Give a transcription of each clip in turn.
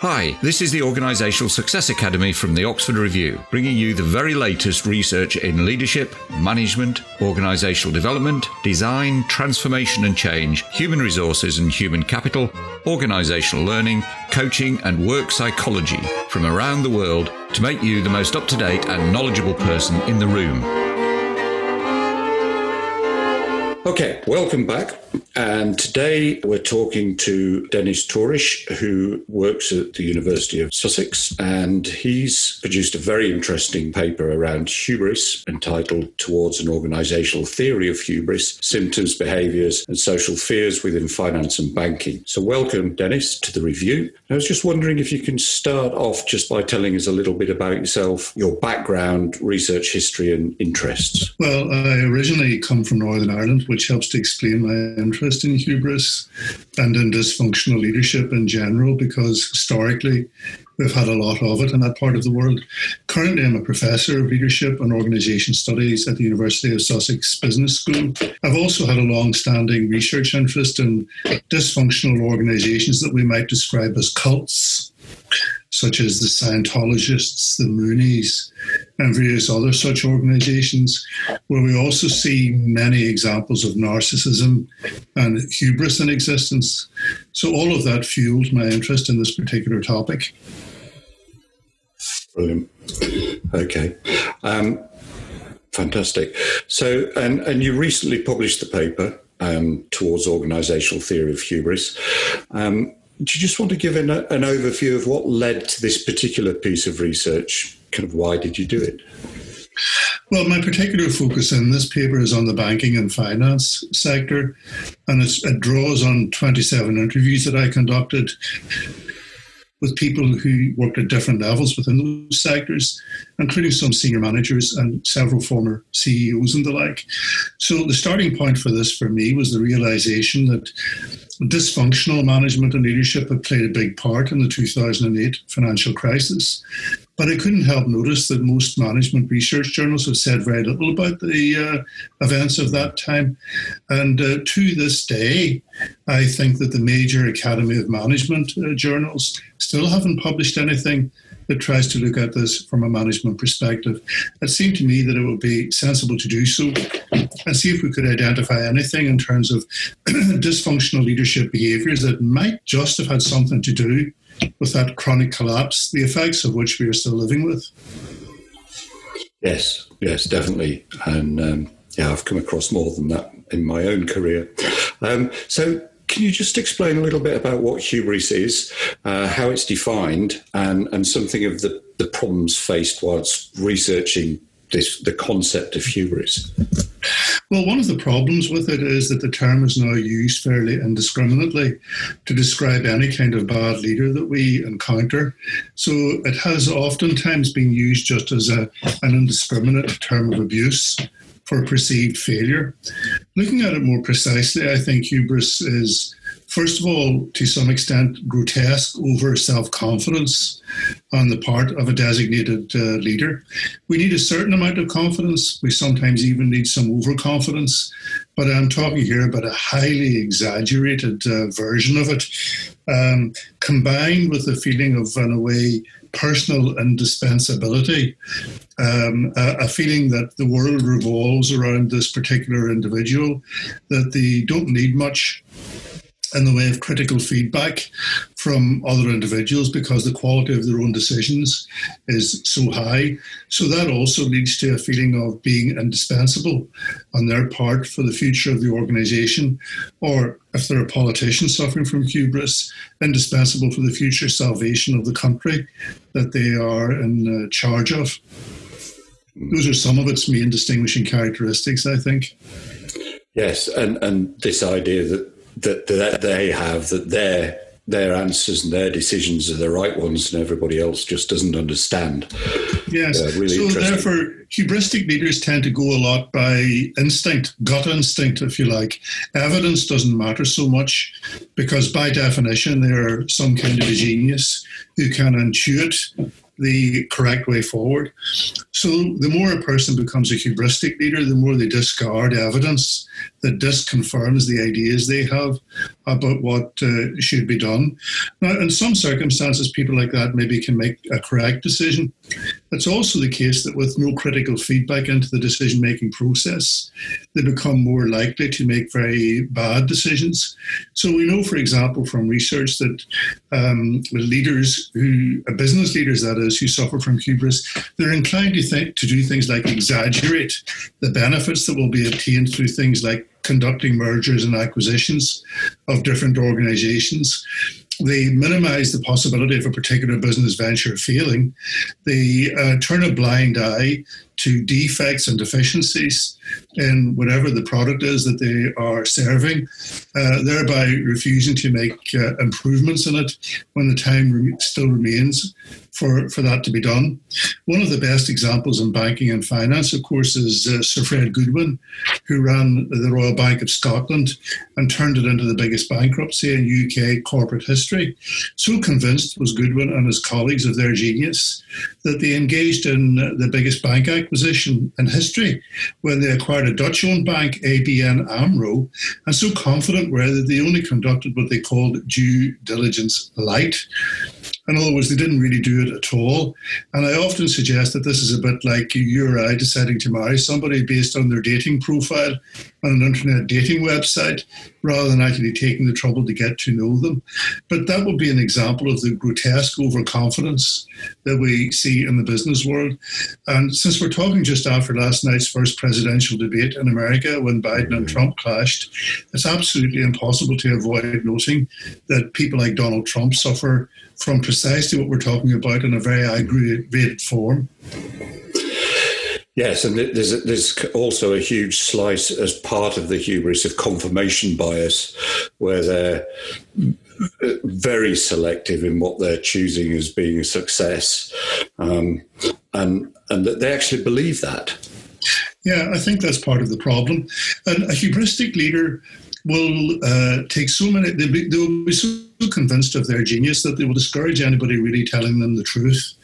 Hi, this is the Organisational Success Academy from the Oxford Review, bringing you the very latest research in leadership, management, organisational development, design, transformation and change, human resources and human capital, organisational learning, coaching, and work psychology from around the world to make you the most up to date and knowledgeable person in the room. Okay, welcome back. And today we're talking to Dennis Tourish, who works at the University of Sussex. And he's produced a very interesting paper around hubris entitled Towards an Organizational Theory of Hubris Symptoms, Behaviors, and Social Fields Within Finance and Banking. So, welcome, Dennis, to the review. I was just wondering if you can start off just by telling us a little bit about yourself, your background, research history, and interests. Well, I originally come from Northern Ireland which helps to explain my interest in hubris and in dysfunctional leadership in general, because historically we've had a lot of it in that part of the world. Currently, I'm a professor of leadership and organisation studies at the University of Sussex Business School. I've also had a long standing research interest in dysfunctional organisations that we might describe as cults such as the Scientologists, the Moonies, and various other such organizations, where we also see many examples of narcissism and hubris in existence. So, all of that fueled my interest in this particular topic. Brilliant. Okay. Um, fantastic. So, and, and you recently published the paper um, towards organizational theory of hubris. Um, do you just want to give an, an overview of what led to this particular piece of research? Kind of why did you do it? Well, my particular focus in this paper is on the banking and finance sector, and it draws on 27 interviews that I conducted with people who worked at different levels within those sectors, including some senior managers and several former CEOs and the like. So, the starting point for this for me was the realization that dysfunctional management and leadership had played a big part in the 2008 financial crisis. But I couldn't help notice that most management research journals have said very little about the uh, events of that time. And uh, to this day, I think that the major Academy of Management uh, journals still haven't published anything that tries to look at this from a management perspective. It seemed to me that it would be sensible to do so and see if we could identify anything in terms of dysfunctional leadership behaviours that might just have had something to do with that chronic collapse, the effects of which we are still living with. Yes, yes, definitely. And um, yeah, I've come across more than that in my own career. Um, so, can you just explain a little bit about what hubris is, uh, how it's defined, and, and something of the, the problems faced whilst researching this, the concept of hubris? Well, one of the problems with it is that the term is now used fairly indiscriminately to describe any kind of bad leader that we encounter. So it has oftentimes been used just as a, an indiscriminate term of abuse for perceived failure. Looking at it more precisely, I think hubris is first of all, to some extent, grotesque over self confidence on the part of a designated uh, leader. We need a certain amount of confidence. We sometimes even need some overconfidence. But I'm talking here about a highly exaggerated uh, version of it, um, combined with a feeling of, in a way, personal indispensability, um, a, a, feeling that the world revolves around this particular individual, that they don't need much in the way of critical feedback from other individuals because the quality of their own decisions is so high. So that also leads to a feeling of being indispensable on their part for the future of the organization, or if they're a politician suffering from hubris, indispensable for the future salvation of the country that they are in uh, charge of. Those are some of its main distinguishing characteristics, I think. Yes, and, and this idea that that, that they have that their their answers and their decisions are the right ones and everybody else just doesn't understand. Yes. Uh, really so therefore, hubristic leaders tend to go a lot by instinct, gut instinct, if you like. Evidence doesn't matter so much because by definition, they are some kind of a genius who can intuit the correct way forward. So the more a person becomes a hubristic leader, the more they discard evidence that disconfirms the ideas they have about what uh, should be done. Now, in some circumstances, people like that maybe can make a correct decision. It's also the case that with no critical feedback into the decision making process, they become more likely to make very bad decisions. So we know, for example, from research that um, leaders who, uh, business leaders that is, who suffer from hubris, they're inclined to think to do things like exaggerate the benefits that will be obtained through things like conducting mergers and acquisitions of different organizations. They minimize the possibility of a particular business venture failing. They uh, turn a blind eye to defects and deficiencies in whatever the product is that they are serving, uh, thereby refusing to make uh, improvements in it when the time re- still remains for, for that to be done. One of the best examples in banking and finance, of course, is uh, Sir Fred Goodwin, who ran the Royal Bank of Scotland and turned it into the biggest bankruptcy in UK corporate history. So convinced was Goodwin and his colleagues of their genius that they engaged in the biggest bank acquisition in history when they acquired a Dutch owned bank, ABN Amro, and so confident were that they only conducted what they called due diligence light. In other words, they didn't really do it at all. And I often suggest that this is a bit like you or I deciding to marry somebody based on their dating profile on an internet dating website rather than actually taking the trouble to get to know them. But that would be an example of the grotesque overconfidence that we see in the business world. And since we're talking just after last night's first presidential debate in America when Biden and mm-hmm. Trump clashed, it's absolutely impossible to avoid noting that people like Donald Trump suffer from precisely what we're talking about in a very aggravated form. Yes, and there's there's also a huge slice as part of the hubris of confirmation bias, where they're very selective in what they're choosing as being a success, um, and and that they actually believe that. Yeah, I think that's part of the problem. And a hubristic leader will uh, take so many, they'll be, they'll be so convinced of their genius that they will discourage anybody really telling them the truth.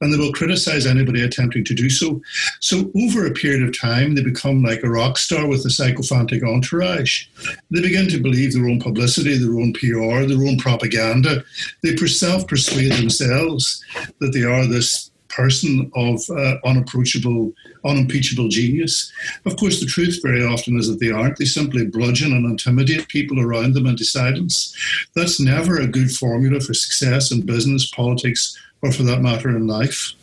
And they will criticize anybody attempting to do so. So, over a period of time, they become like a rock star with a sycophantic entourage. They begin to believe their own publicity, their own PR, their own propaganda. They self persuade themselves that they are this person of uh, unapproachable, unimpeachable genius. Of course, the truth very often is that they aren't. They simply bludgeon and intimidate people around them into silence. That's never a good formula for success in business, politics, or for that matter in life.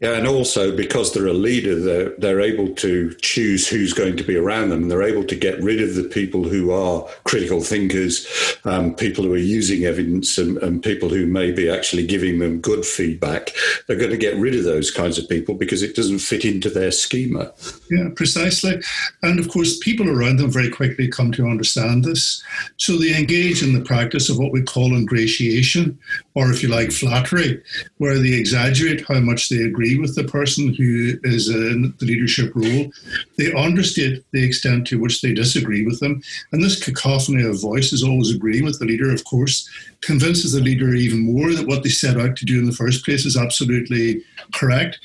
Yeah, and also because they're a leader, they're, they're able to choose who's going to be around them. They're able to get rid of the people who are critical thinkers, um, people who are using evidence, and, and, people who may be actually giving them good feedback. They're going to get rid of those kinds of people because it doesn't fit into their schema. Yeah, precisely. And of course, people around them very quickly come to understand this. So they engage in the practice of what we call ingratiation, or if you like, flattery, where they exaggerate how much they agree with the person who is in the leadership role. They understate the extent to which they disagree with them. And this cacophony of voices, always agreeing with the leader, of course, convinces the leader even more that what they set out to do in the first place is absolutely correct.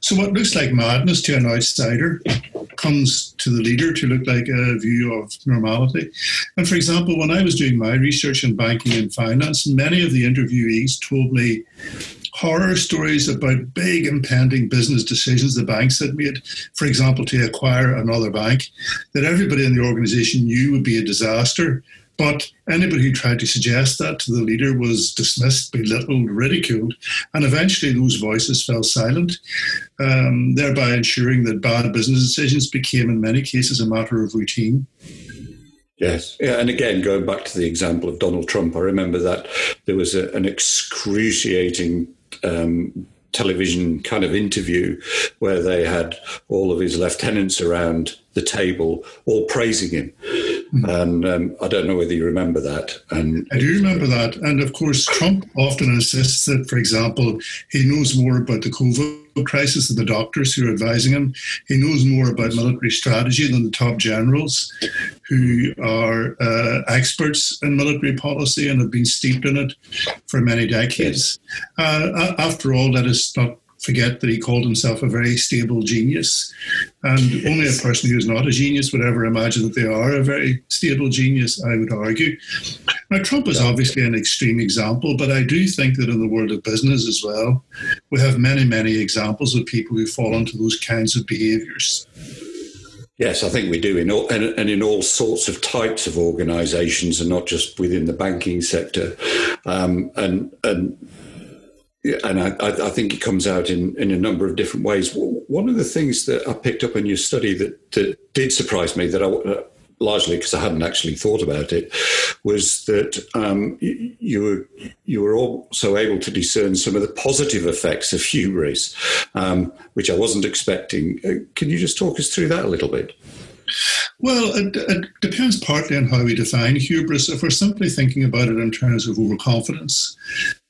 So, what looks like madness to an outsider comes to the leader to look like a view of normality. And for example, when I was doing my research in banking and finance, many of the interviewees told me horror stories about big impending business decisions the banks had made, for example, to acquire another bank, that everybody in the organization knew would be a disaster. But anybody who tried to suggest that to the leader was dismissed, belittled, ridiculed, and eventually those voices fell silent, um, thereby ensuring that bad business decisions became, in many cases, a matter of routine. Yes. Yeah. And again, going back to the example of Donald Trump, I remember that there was a, an excruciating um, television kind of interview where they had all of his lieutenants around the table all praising him. And um, I don't know whether you remember that. And I do remember that. And of course, Trump often insists that, for example, he knows more about the COVID crisis than the doctors who are advising him. He knows more about military strategy than the top generals who are uh, experts in military policy and have been steeped in it for many decades. Uh, after all, let us not forget that he called himself a very stable genius. And only a person who is not a genius would ever imagine that they are a very stable genius, I would argue. Now, Trump is obviously an extreme example, but I do think that in the world of business as well, we have many, many examples of people who fall into those kinds of behaviors. Yes, I think we do, in all, and, and, in all sorts of types of organisations, and not just within the banking sector. Um, and and and I, I, think it comes out in, in a number of different ways. One of the things that I picked up in your study that, that did surprise me, that I uh, largely because I hadn't actually thought about it, was that um, you were you were also able to discern some of the positive effects of hubris, um, which I wasn't expecting. Uh, can you just talk us through that a little bit? Well, it, it, depends partly on how we define hubris. If we're simply thinking about it in terms of overconfidence,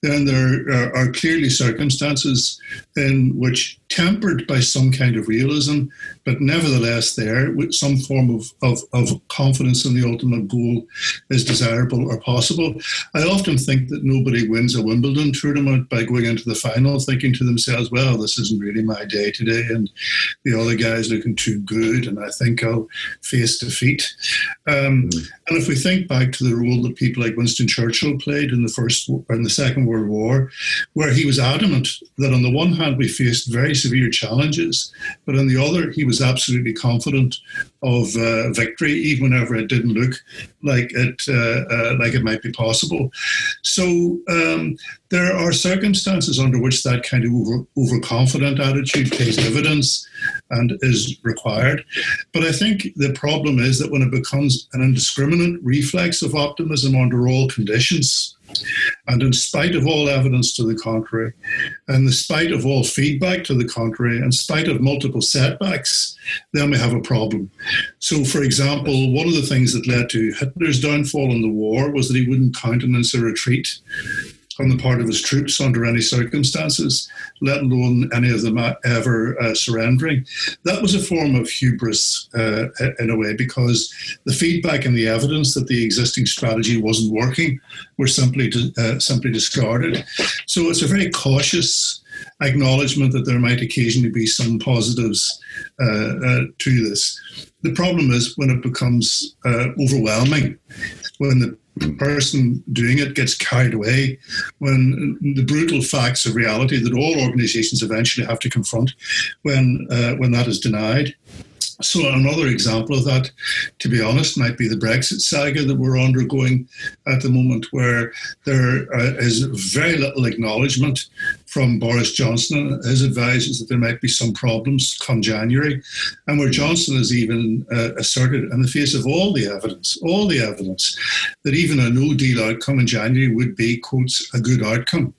then there are, clearly circumstances in which, tempered by some kind of realism, but nevertheless there, with some form of, of, of confidence in the ultimate goal is desirable or possible. I often think that nobody wins a Wimbledon tournament by going into the final thinking to themselves, well, this isn't really my day today, and the other guy's looking too good, and I think I'll face defeat. Um, mm. And if we think back to the role that people like Winston Churchill played in the first in the Second World War, where he was adamant that on the one hand we faced very severe challenges, but on the other he was absolutely confident of uh, victory, even whenever it didn't look like it uh, uh, like it might be possible. So um, there are circumstances under which that kind of over, overconfident attitude pays dividends and is required. But I think the problem is that when it becomes an indiscriminate reflex of optimism under all conditions, and in spite of all evidence to the contrary, and in spite of all feedback to the contrary, in spite of multiple setbacks, then we have a problem. So, for example, one of the things that led to Hitler's downfall in the war was that he wouldn't countenance a retreat on the part of his troops under any circumstances, let alone any of them ever uh, surrendering. That was a form of hubris uh, in a way because the feedback and the evidence that the existing strategy wasn't working were simply uh, simply discarded. So it's a very cautious acknowledgement that there might occasionally be some positives uh, uh, to this. The problem is when it becomes uh, overwhelming, when the person doing it gets carried away when the brutal facts of reality that all organizations eventually have to confront when uh, when that is denied. So another example of that, to be honest, might be the Brexit saga that we're undergoing at the moment, where there uh, very little acknowledgement from Boris Johnson and his advisors that there might be some problems come January, and where Johnson has even uh, asserted, in the face of all the evidence, all the evidence, that even a no deal outcome in January would be, quotes, a good outcome.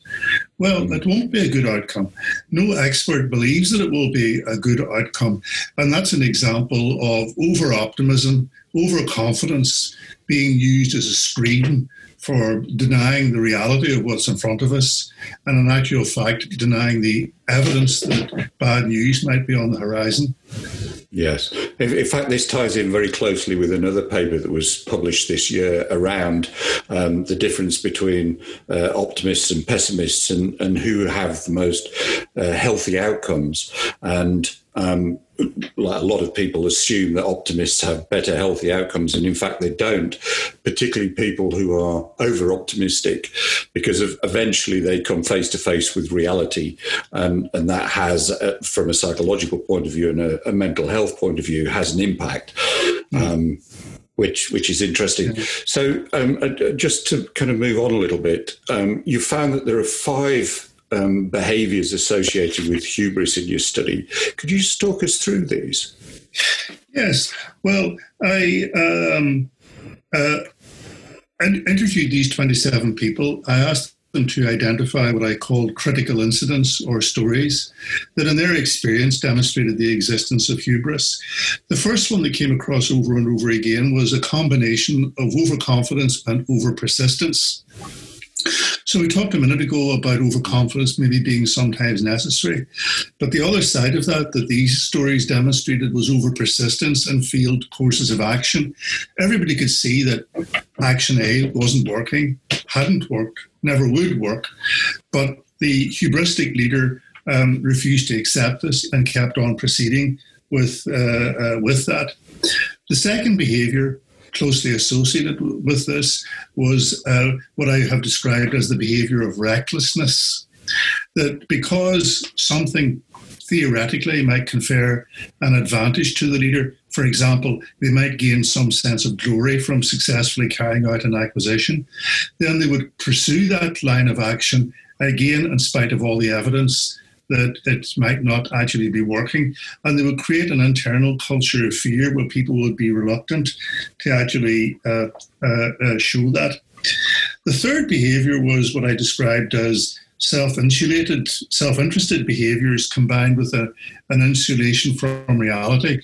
Well, it won't be a good outcome. No expert believes that it will be a good outcome. And that's an example of over optimism, overconfidence being used as a screen for denying the reality of what's in front of us, and in actual fact, denying the evidence that bad news might be on the horizon. Yes. In, fact, this ties in very closely with another paper that was published this year around um, the difference between uh, optimists and pessimists and, and who have the most uh, healthy outcomes. And um, like a lot of people assume that optimists have better healthy outcomes and in fact they don't particularly people who are over optimistic because eventually they come face to face with reality and, and that has uh, from a psychological point of view and a, a, mental health point of view has an impact um, which which is interesting. So, um, uh, just to kind of move on a little bit, um, you found that there are five um, behaviors associated with hubris in your study. Could you just talk us through these? Yes. Well, I um, uh, interviewed these 27 people. I asked them to identify what I called critical incidents or stories that, in their experience, demonstrated the existence of hubris. The first one that came across over and over again was a combination of overconfidence and over persistence. So we talked a minute ago about overconfidence maybe being sometimes necessary, but the other side of that that these stories demonstrated was over persistence and failed courses of action. Everybody could see that action A wasn't working, hadn't worked, never would work, but the hubristic leader um, refused to accept this and kept on proceeding with uh, uh, with that. The second behaviour closely associated with this was uh, what I have described as the behavior of recklessness. That because something theoretically might confer an advantage to the leader, for example, they might gain some sense of glory from successfully carrying out an acquisition, then they would pursue that line of action again in spite of all the evidence that it might not actually be working. And they would create an internal culture of fear where people would be reluctant to actually uh, uh, uh, show that. The third behavior was what I described as self-insulated, self-interested behaviors combined with a, an insulation from reality.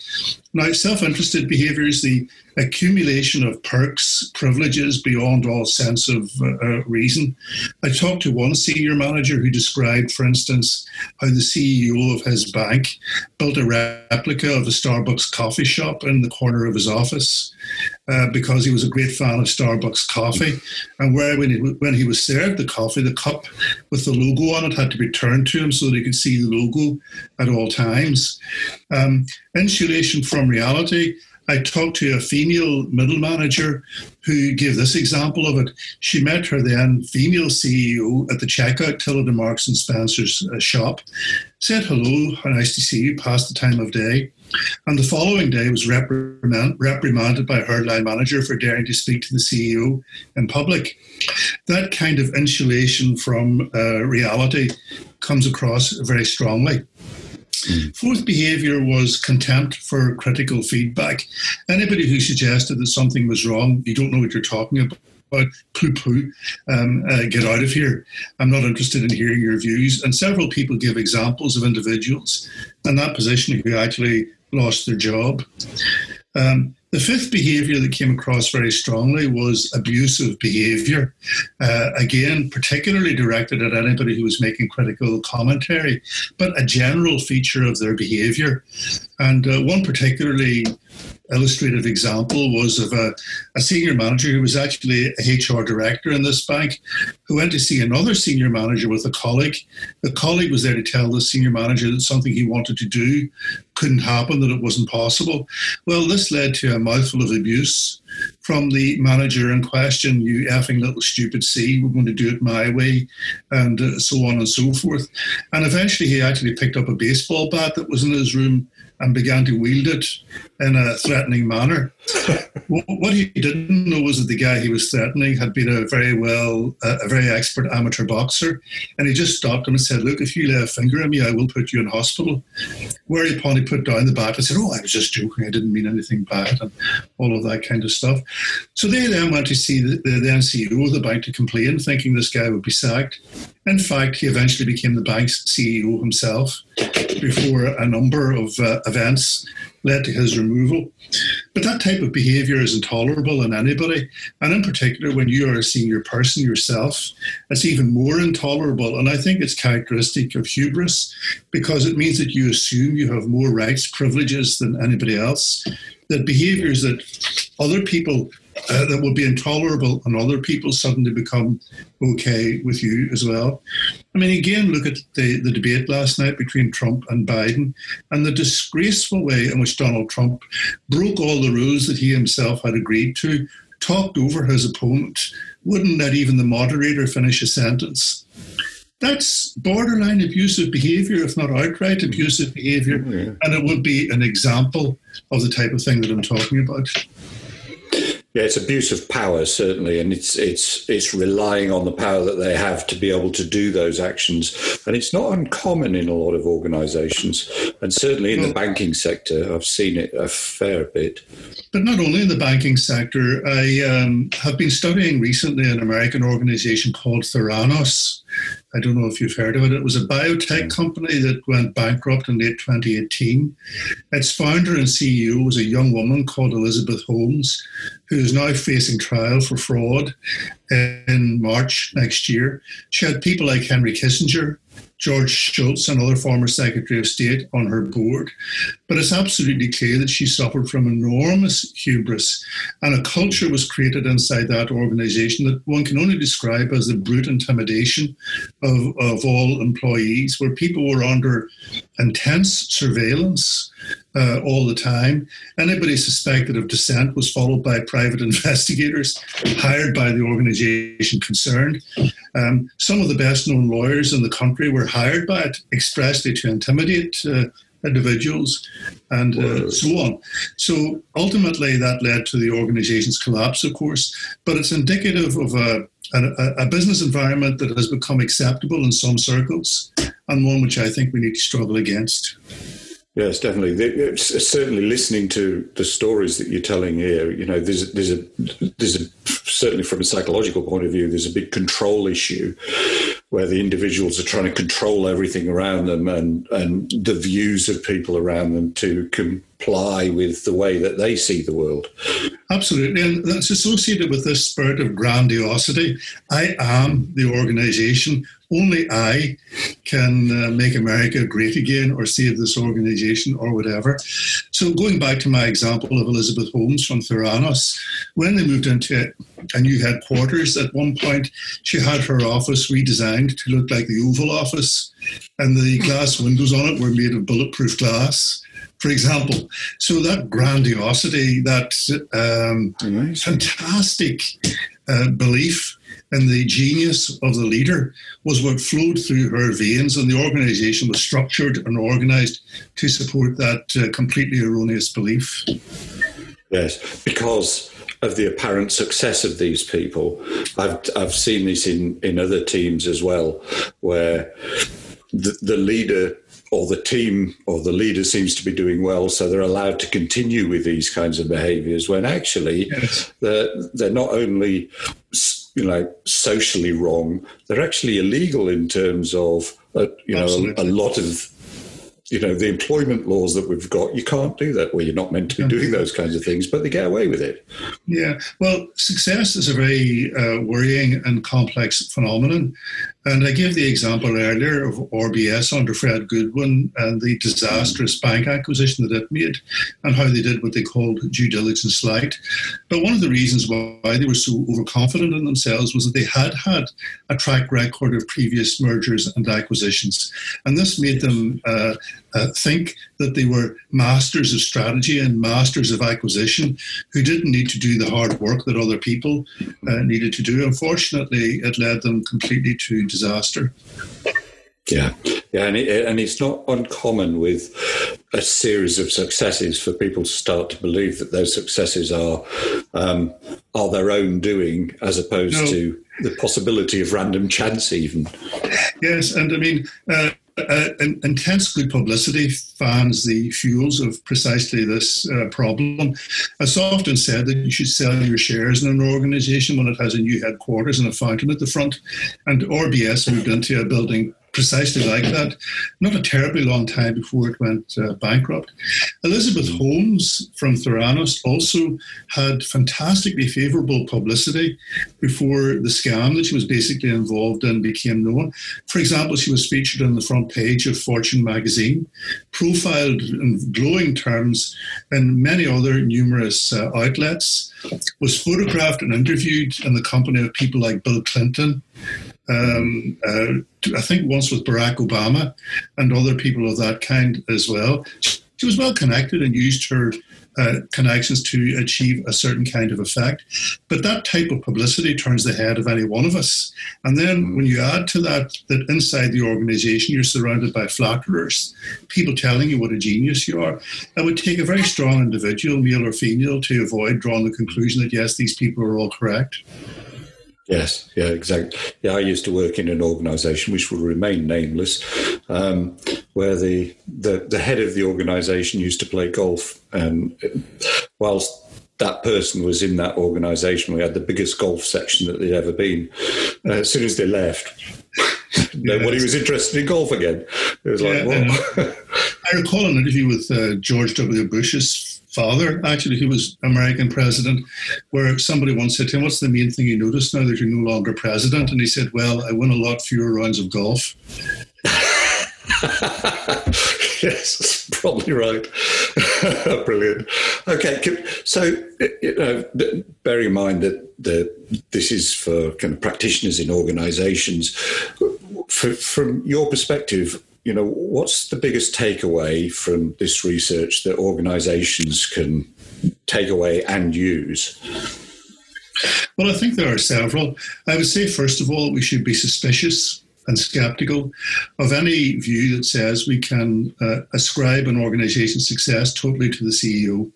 Now, self-interested behaviors, the accumulation of perks, privileges beyond all sense of uh, uh, reason. I talked to one senior manager who described, for instance, how the CEO of his bank built a replica of a Starbucks coffee shop in the corner of his office uh, because he was a great fan of Starbucks coffee. And where when he, when he was served the coffee, the cup with the logo on it had to be turned to him so that he could see the logo at all times. Um, insulation from reality I talked to a female middle manager who gave this example of it. She met her then female CEO at the checkout till the Marks and Spencer's uh, shop, said hello, how nice to see you, past the time of day. And the following day was reprimand, reprimanded by her line manager for daring to speak to the CEO in public. That kind of insulation from uh, reality comes across very strongly. Mm. Fourth behaviour was contempt for critical feedback. Anybody who suggested that something was wrong, you don't know what you're talking about. Poo poo, um, uh, get out of here. I'm not interested in hearing your views. And several people give examples of individuals in that position who actually lost their job. Um, the fifth behaviour that came across very strongly was abusive behaviour. Uh, again, particularly directed at anybody who was making critical commentary, but a general feature of their behaviour. And uh, one particularly illustrative example was of a, a, senior manager who was actually a HR director in this bank who went to see another senior manager with a colleague. The colleague was there to tell the senior manager that something he wanted to do couldn't happen, that it wasn't possible. Well, this led to a mouthful of abuse from the manager in question, you effing little stupid C, we're going to do it my way, and uh, so on and so forth. And eventually he actually picked up a baseball bat that was in his room and began to wield it in a threatening manner. what he didn't know was that the guy he was threatening had been a very well, a very expert amateur boxer, and he just stopped him and said, "Look, if you lay a finger at me, I will put you in hospital." Whereupon he put down the bat and said, "Oh, I was just joking. I didn't mean anything bad," and all of that kind of stuff. So they then went to see the, the then CEO of the bank to complain, thinking this guy would be sacked. In fact, he eventually became the bank's CEO himself before a number of uh, events led to his removal. But that type of behaviour is intolerable in anybody, and in particular when you are a senior person yourself, it's even more intolerable. And I think it's characteristic of hubris because it means that you assume you have more rights, privileges than anybody else. That behaviours that other people uh, that would be intolerable and other people suddenly become okay with you as well. I mean, again, look at the, the debate last night between Trump and Biden and the disgraceful way in which Donald Trump broke all the rules that he himself had agreed to, talked over his opponent, wouldn't let even the moderator finish a sentence. That's borderline abusive behavior, if not outright abusive behavior. Mm-hmm. And it would be an example of the type of thing that I'm talking about. Yeah, it's abuse of power certainly, and it's it's it's relying on the power that they have to be able to do those actions, and it's not uncommon in a lot of organisations, and certainly in well, the banking sector, I've seen it a fair bit. But not only in the banking sector, I um, have been studying recently an American organisation called Theranos, I don't know if you've heard of it. It was a biotech company that went bankrupt in late 2018. Its founder and CEO was a young woman called Elizabeth Holmes, who is now facing trial for fraud in March next year. She had people like Henry Kissinger, George Shultz, another former Secretary of State, on her board. But it's absolutely clear that she suffered from enormous hubris, and a culture was created inside that organization that one can only describe as the brute intimidation of, of all employees, where people were under intense surveillance uh, all the time. Anybody suspected of dissent was followed by private investigators hired by the organization concerned. Um, some of the best known lawyers in the country were hired by it expressly to intimidate uh, individuals and uh, so on. So ultimately, that led to the organization's collapse, of course, but it's indicative of a, a, a business environment that has become acceptable in some circles and one which I think we need to struggle against. Yes, definitely. It's certainly listening to the stories that you're telling here, you know, there's there's a there's a certainly from a psychological point of view, there's a big control issue where the individuals are trying to control everything around them and and the views of people around them to comply with the way that they see the world. Absolutely, and that's associated with this spirit of grandiosity. I am the organization only I can uh, make America great again or save this organization or whatever. So, going back to my example of Elizabeth Holmes from Theranos, when they moved into a new headquarters, at one point she had her office redesigned to look like the Oval Office, and the glass windows on it were made of bulletproof glass for example. So that grandiosity, that um, fantastic uh, belief and the genius of the leader was what flowed through her veins, and the organization was structured and organized to support that uh, completely erroneous belief. Yes, because of the apparent success of these people. I've I've seen this in in other teams as well, where the, the leader or the team or the leader seems to be doing well, so they're allowed to continue with these kinds of behaviours. When actually, yes. they're they're not only you know socially wrong they're actually illegal in terms of uh, you know a, a, lot of you know the employment laws that we've got you can't do that. Where you're not meant to be doing those kinds of things but they get away with it. Yeah. Well success is a very uh, worrying and complex phenomenon and I gave the example earlier of RBS under Fred Goodwin and the disastrous bank acquisition that it made and how they did what they called due diligence light. But one of the reasons why they were so overconfident in themselves was that they had had a track record of previous mergers and acquisitions. And this made them uh, uh, think that they were masters of strategy and masters of acquisition who didn't need to do the hard work that other people uh, needed to do. Unfortunately, it led them completely to disaster. Yeah, yeah, and, it, and it's not uncommon with a series of successes for people to start to believe that those successes are um, are their own doing, as opposed no. to the possibility of random chance, even. Yes, and I mean, uh, uh, intense good publicity fans the fuels of precisely this uh, problem. It's often said that you should sell your shares in an organization when it has a new headquarters and a fountain at the front. And RBS moved into a building precisely like that. Not a terribly long time before it went uh, bankrupt. Elizabeth Holmes from Theranos also had fantastically favourable publicity before the scam that she was basically involved in became known. For example, she was featured on the front page of Fortune magazine, profiled in glowing terms in many other numerous uh, outlets, was photographed and interviewed in the company of people like Bill Clinton um, uh, I think once with Barack Obama and other people of that kind as well. She was well connected and used her uh, connections to achieve a certain kind of effect. But that type of publicity turns the head of any one of us. And then mm. when you add to that that inside the organization you're surrounded by flatterers, people telling you what a genius you are, it would take a very strong individual, male or female, to avoid drawing the conclusion that yes, these people are all correct. Yes, yeah, exactly. Yeah, I used to work in an organisation which will remain nameless, um, where the, the the head of the organisation used to play golf, and whilst that person was in that organisation, we had the biggest golf section that they'd ever been. Uh, as soon as they left, nobody was interested in golf again. It was like, yeah, I recall an interview with uh, George W. Bush's father, actually, who was American president, where somebody once said to him, What's the main thing you notice now that you're no longer president? And he said, Well, I win a lot fewer rounds of golf. yes, that's probably right. Brilliant. Okay, so you know, bear in mind that the, this is for kind of practitioners in organisations. From your perspective, you know, what's the biggest takeaway from this research that organizations can take away and use? Well, I think there are several. I would say, first of all, we should be suspicious and skeptical of any view that says we can uh, ascribe an organization's success totally to the CEO.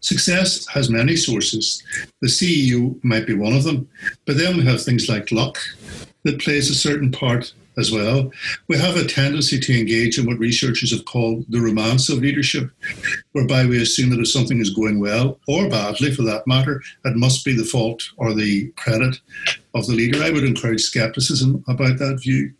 Success has many sources. The CEO might be one of them, but then we have things like luck that plays a certain part as well. We have a tendency to engage in what researchers have called the romance of leadership, whereby we assume that if something is going well or badly, for that matter, it must be the fault or the credit of the leader. I would encourage skepticism about that view.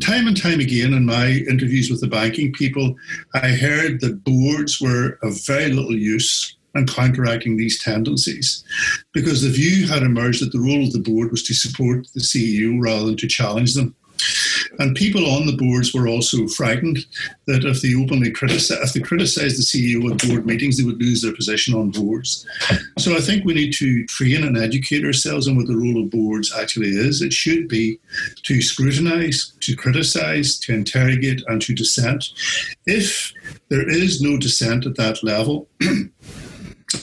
Time and time again in my interviews with the banking people, I heard that boards were of very little use and counteracting these tendencies because the view had emerged that the role of the board was to support the CEO rather than to challenge them. And people on the boards were also frightened that if they openly criticise, if they criticised the CEO at board meetings, they would lose their position on boards. So I think we need to train and educate ourselves on what the role of boards actually is. It should be to scrutinise, to criticise, to interrogate, and to dissent. If there is no dissent at that level,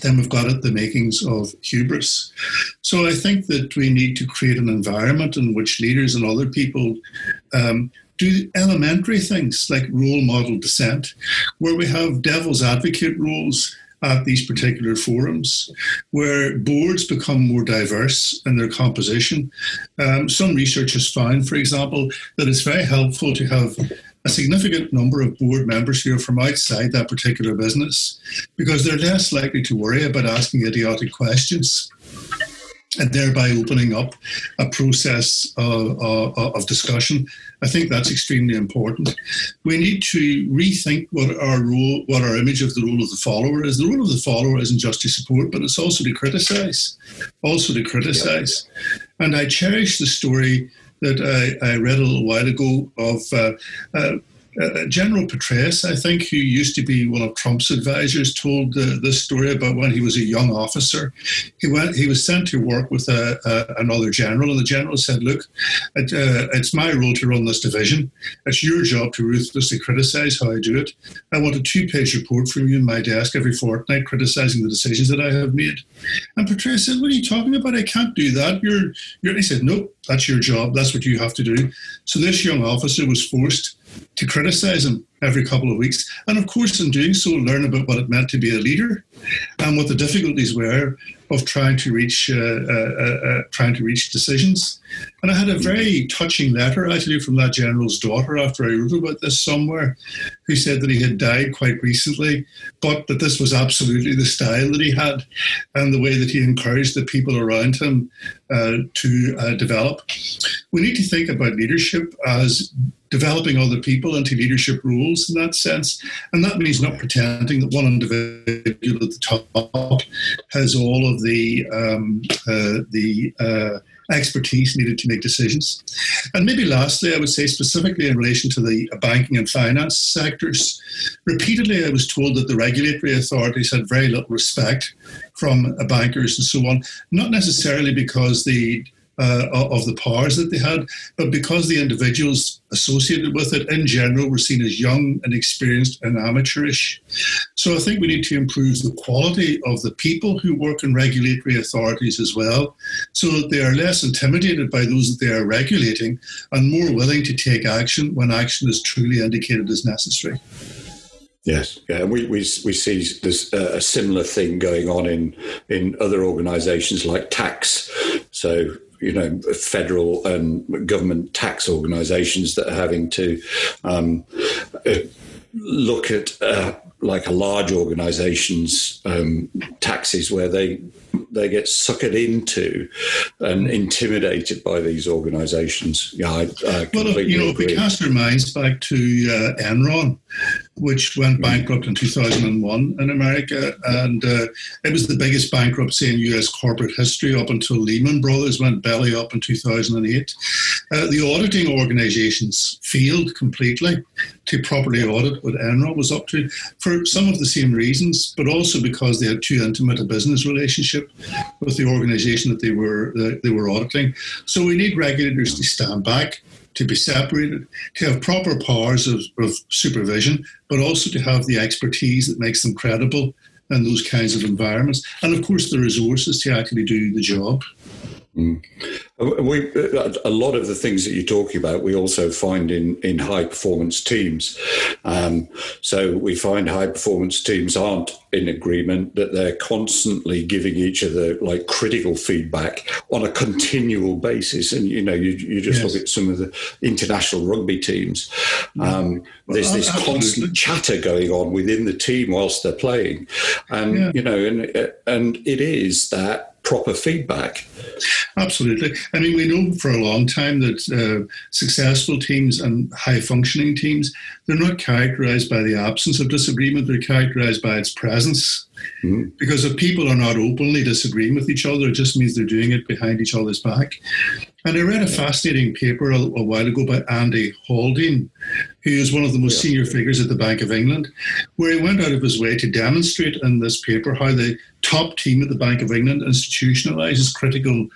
then we've got at the makings of hubris. So I think that we need to create an environment in which leaders and other people um, do elementary things like role model dissent, where we have devil's advocate roles at these particular forums, where boards become more diverse in their composition. Um, some research has found, for example, that it's very helpful to have a significant number of board members who are from outside that particular business because they're less likely to worry about asking idiotic questions and thereby opening up a process of, of, of, discussion. I think that's extremely important. We need to rethink what our role, what our image of the role of the follower is. The role of the follower isn't just to support, but it's also to criticize, also to criticize. And I cherish the story that I, I read a little while ago of uh, uh, uh, General Petraeus, I think, who used to be one of Trump's advisors, told uh, this story about when he was a young officer. He went. He was sent to work with a, a, another general, and the general said, "Look, it, uh, it's my role to run this division. It's your job to ruthlessly criticise how I do it. I want a two-page report from you in my desk every fortnight, criticising the decisions that I have made." And Petraeus said, "What are you talking about? I can't do that. You're." you're he said, "Nope, that's your job. That's what you have to do." So this young officer was forced to criticize him every couple of weeks. And of course, in doing so, learn about what it meant to be a leader and what the difficulties were of trying to reach uh, uh, uh, uh, trying to reach decisions. And I had a very touching letter actually from that general's daughter after I wrote about this somewhere, who said that he had died quite recently, but that this was absolutely the style that he had and the way that he encouraged the people around him uh, to uh, develop. We need to think about leadership as developing other people into leadership roles in that sense. And that means not pretending that one individual at the top has all of the um, uh, the uh, expertise needed to make decisions. And maybe lastly, I would say specifically in relation to the banking and finance sectors, repeatedly I was told that the regulatory authorities had very little respect from bankers and so on, not necessarily because the uh, of the powers that they had, but because the individuals associated with it in general were seen as young and experienced and amateurish. So I think we need to improve the quality of the people who work in regulatory authorities as well, so that they are less intimidated by those that they are regulating and more willing to take action when action is truly indicated as necessary. Yes, yeah, we we we see this uh, a similar thing going on in in other organisations like tax. So you know, federal and government tax organisations that are having to um, uh, look at uh, like a large organisation's um, taxes where they they get suckered into and intimidated by these organisations. Yeah, I, I well, you know, agree. if we cast our minds back to uh, Enron, which went bankrupt in 2001 in America, and uh, it was the biggest bankruptcy in U.S. corporate history up until Lehman Brothers went belly up in 2008. Uh, the auditing organisations failed completely to properly audit what Enron was up to for some of the same reasons, but also because they had too intimate a business relationship with the organisation that they were that they were auditing. So we need regulators to stand back to be separated, to have proper powers of, of supervision, but also to have the expertise that makes them credible in those kinds of environments. And of course, the resources to actually do the job. Mm. We, a lot of the things that you're talking about, we also find in, in high performance teams. Um, so we find high performance teams aren't in agreement, that they're constantly giving each other like critical feedback on a continual basis. And, you know, you, you just yes. look at some of the international rugby teams. Um, there's this constant chatter going on within the team whilst they're playing. And, yeah. you know, and, and it is that proper feedback. Absolutely. I mean, we know for a long time that uh, successful teams and high functioning teams, they're not characterized by the absence of disagreement, they're characterized by its presence. Mm-hmm. Because if people are not openly disagreeing with each other, it just means they're doing it behind each other's back. And I read a fascinating paper a, a while ago by Andy Haldane, who is one of the most yeah. senior figures at the Bank of England, where he went out of his way to demonstrate in this paper how the top team at the Bank of England institutionalizes critical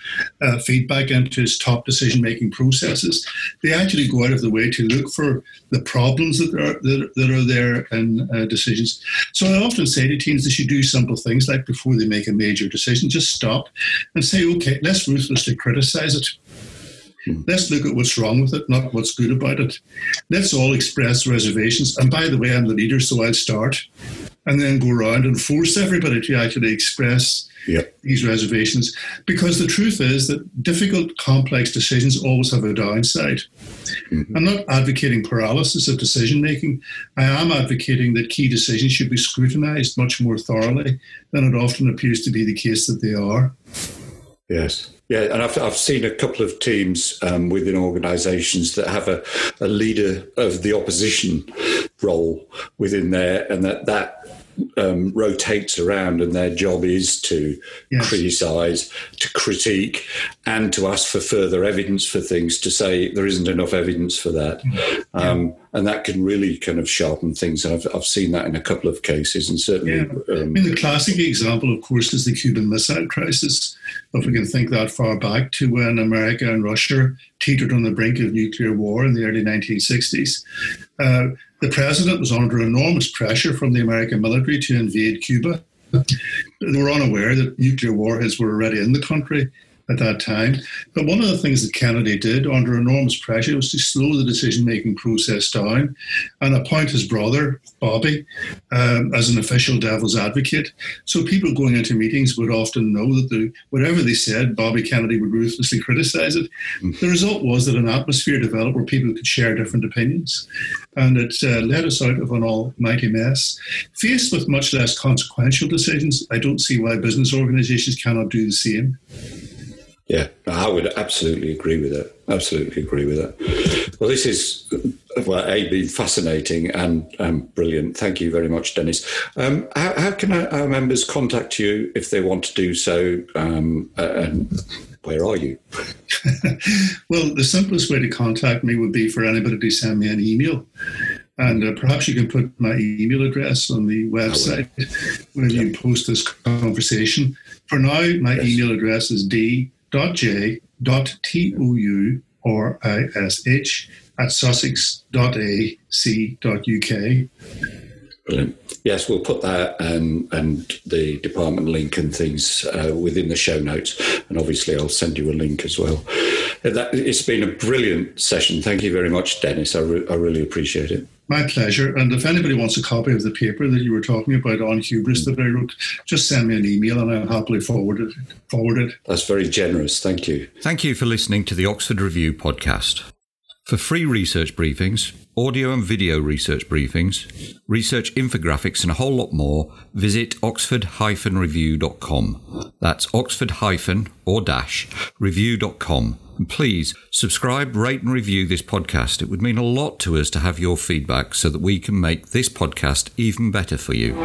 uh, feedback into its top decision making processes. They actually go out of the way to look for the problems that are, that, that are there in uh, decisions. So I often say to teams they should do simple things like before they make a major decision, just stop and say, okay, let's ruthlessly criticize it. Hmm. Let's look at what's wrong with it, not what's good about it. Let's all express reservations. And by the way, I'm the leader, so I'll start. And then go around and force everybody to actually express yep. these reservations. Because the truth is that difficult, complex decisions always have a downside. Mm-hmm. I'm not advocating paralysis of decision making. I am advocating that key decisions should be scrutinized much more thoroughly than it often appears to be the case that they are. Yes. Yeah, and I've, I've seen a couple of teams um, within organisations that have a, a leader of the opposition role within there, and that that um, rotates around, and their job is to yes. criticise, to critique, and to ask for further evidence for things. To say there isn't enough evidence for that, yeah. um, and that can really kind of sharpen things. And I've, I've seen that in a couple of cases, and certainly. Yeah. Um, I mean, the classic example, of course, is the Cuban Missile Crisis. If we can think that far back to when America and Russia teetered on the brink of nuclear war in the early 1960s. Uh, the president was under enormous pressure from the American military to invade Cuba. They were unaware that nuclear warheads were already in the country at that time. But one of the things that Kennedy did under enormous pressure was to slow the decision making process down and appoint his brother, Bobby, um, as an official devil's advocate. So people going into meetings would often know that the, whatever they said, Bobby Kennedy would ruthlessly criticize it. Mm. The result was that an atmosphere developed where people could share different opinions. And it uh, led us out of an almighty mess. Faced with much less consequential decisions, I don't see why business organizations cannot do the same. Yeah, I would absolutely agree with that. Absolutely agree with that. Well, this is well, a been fascinating and um, brilliant. Thank you very much, Dennis. Um, how, how, can our members contact you if they want to do so? Um, and where are you? well, the simplest way to contact me would be for anybody to send me an email. And uh, perhaps you can put my email address on the website where you post this conversation. For now, my yes. email address is d.j tou or ish at sussex.ac.uk. Brilliant. Yes, we'll put that and and the department link and things uh, within the show notes, and obviously I'll send you a link as well. That, it's been a brilliant session. Thank you very much, Dennis. I, re- I really appreciate it. My pleasure. And if anybody wants a copy of the paper that you were talking about on hubris that I wrote, just send me an email and I'll happily forward it. Forward it. That's very generous. Thank you. Thank you for listening to the Oxford Review podcast. For free research briefings, audio and video research briefings, research infographics, and a whole lot more, visit oxford-review.com. That's oxford- or dash review.com. And please subscribe, rate, and review this podcast. It would mean a lot to us to have your feedback so that we can make this podcast even better for you.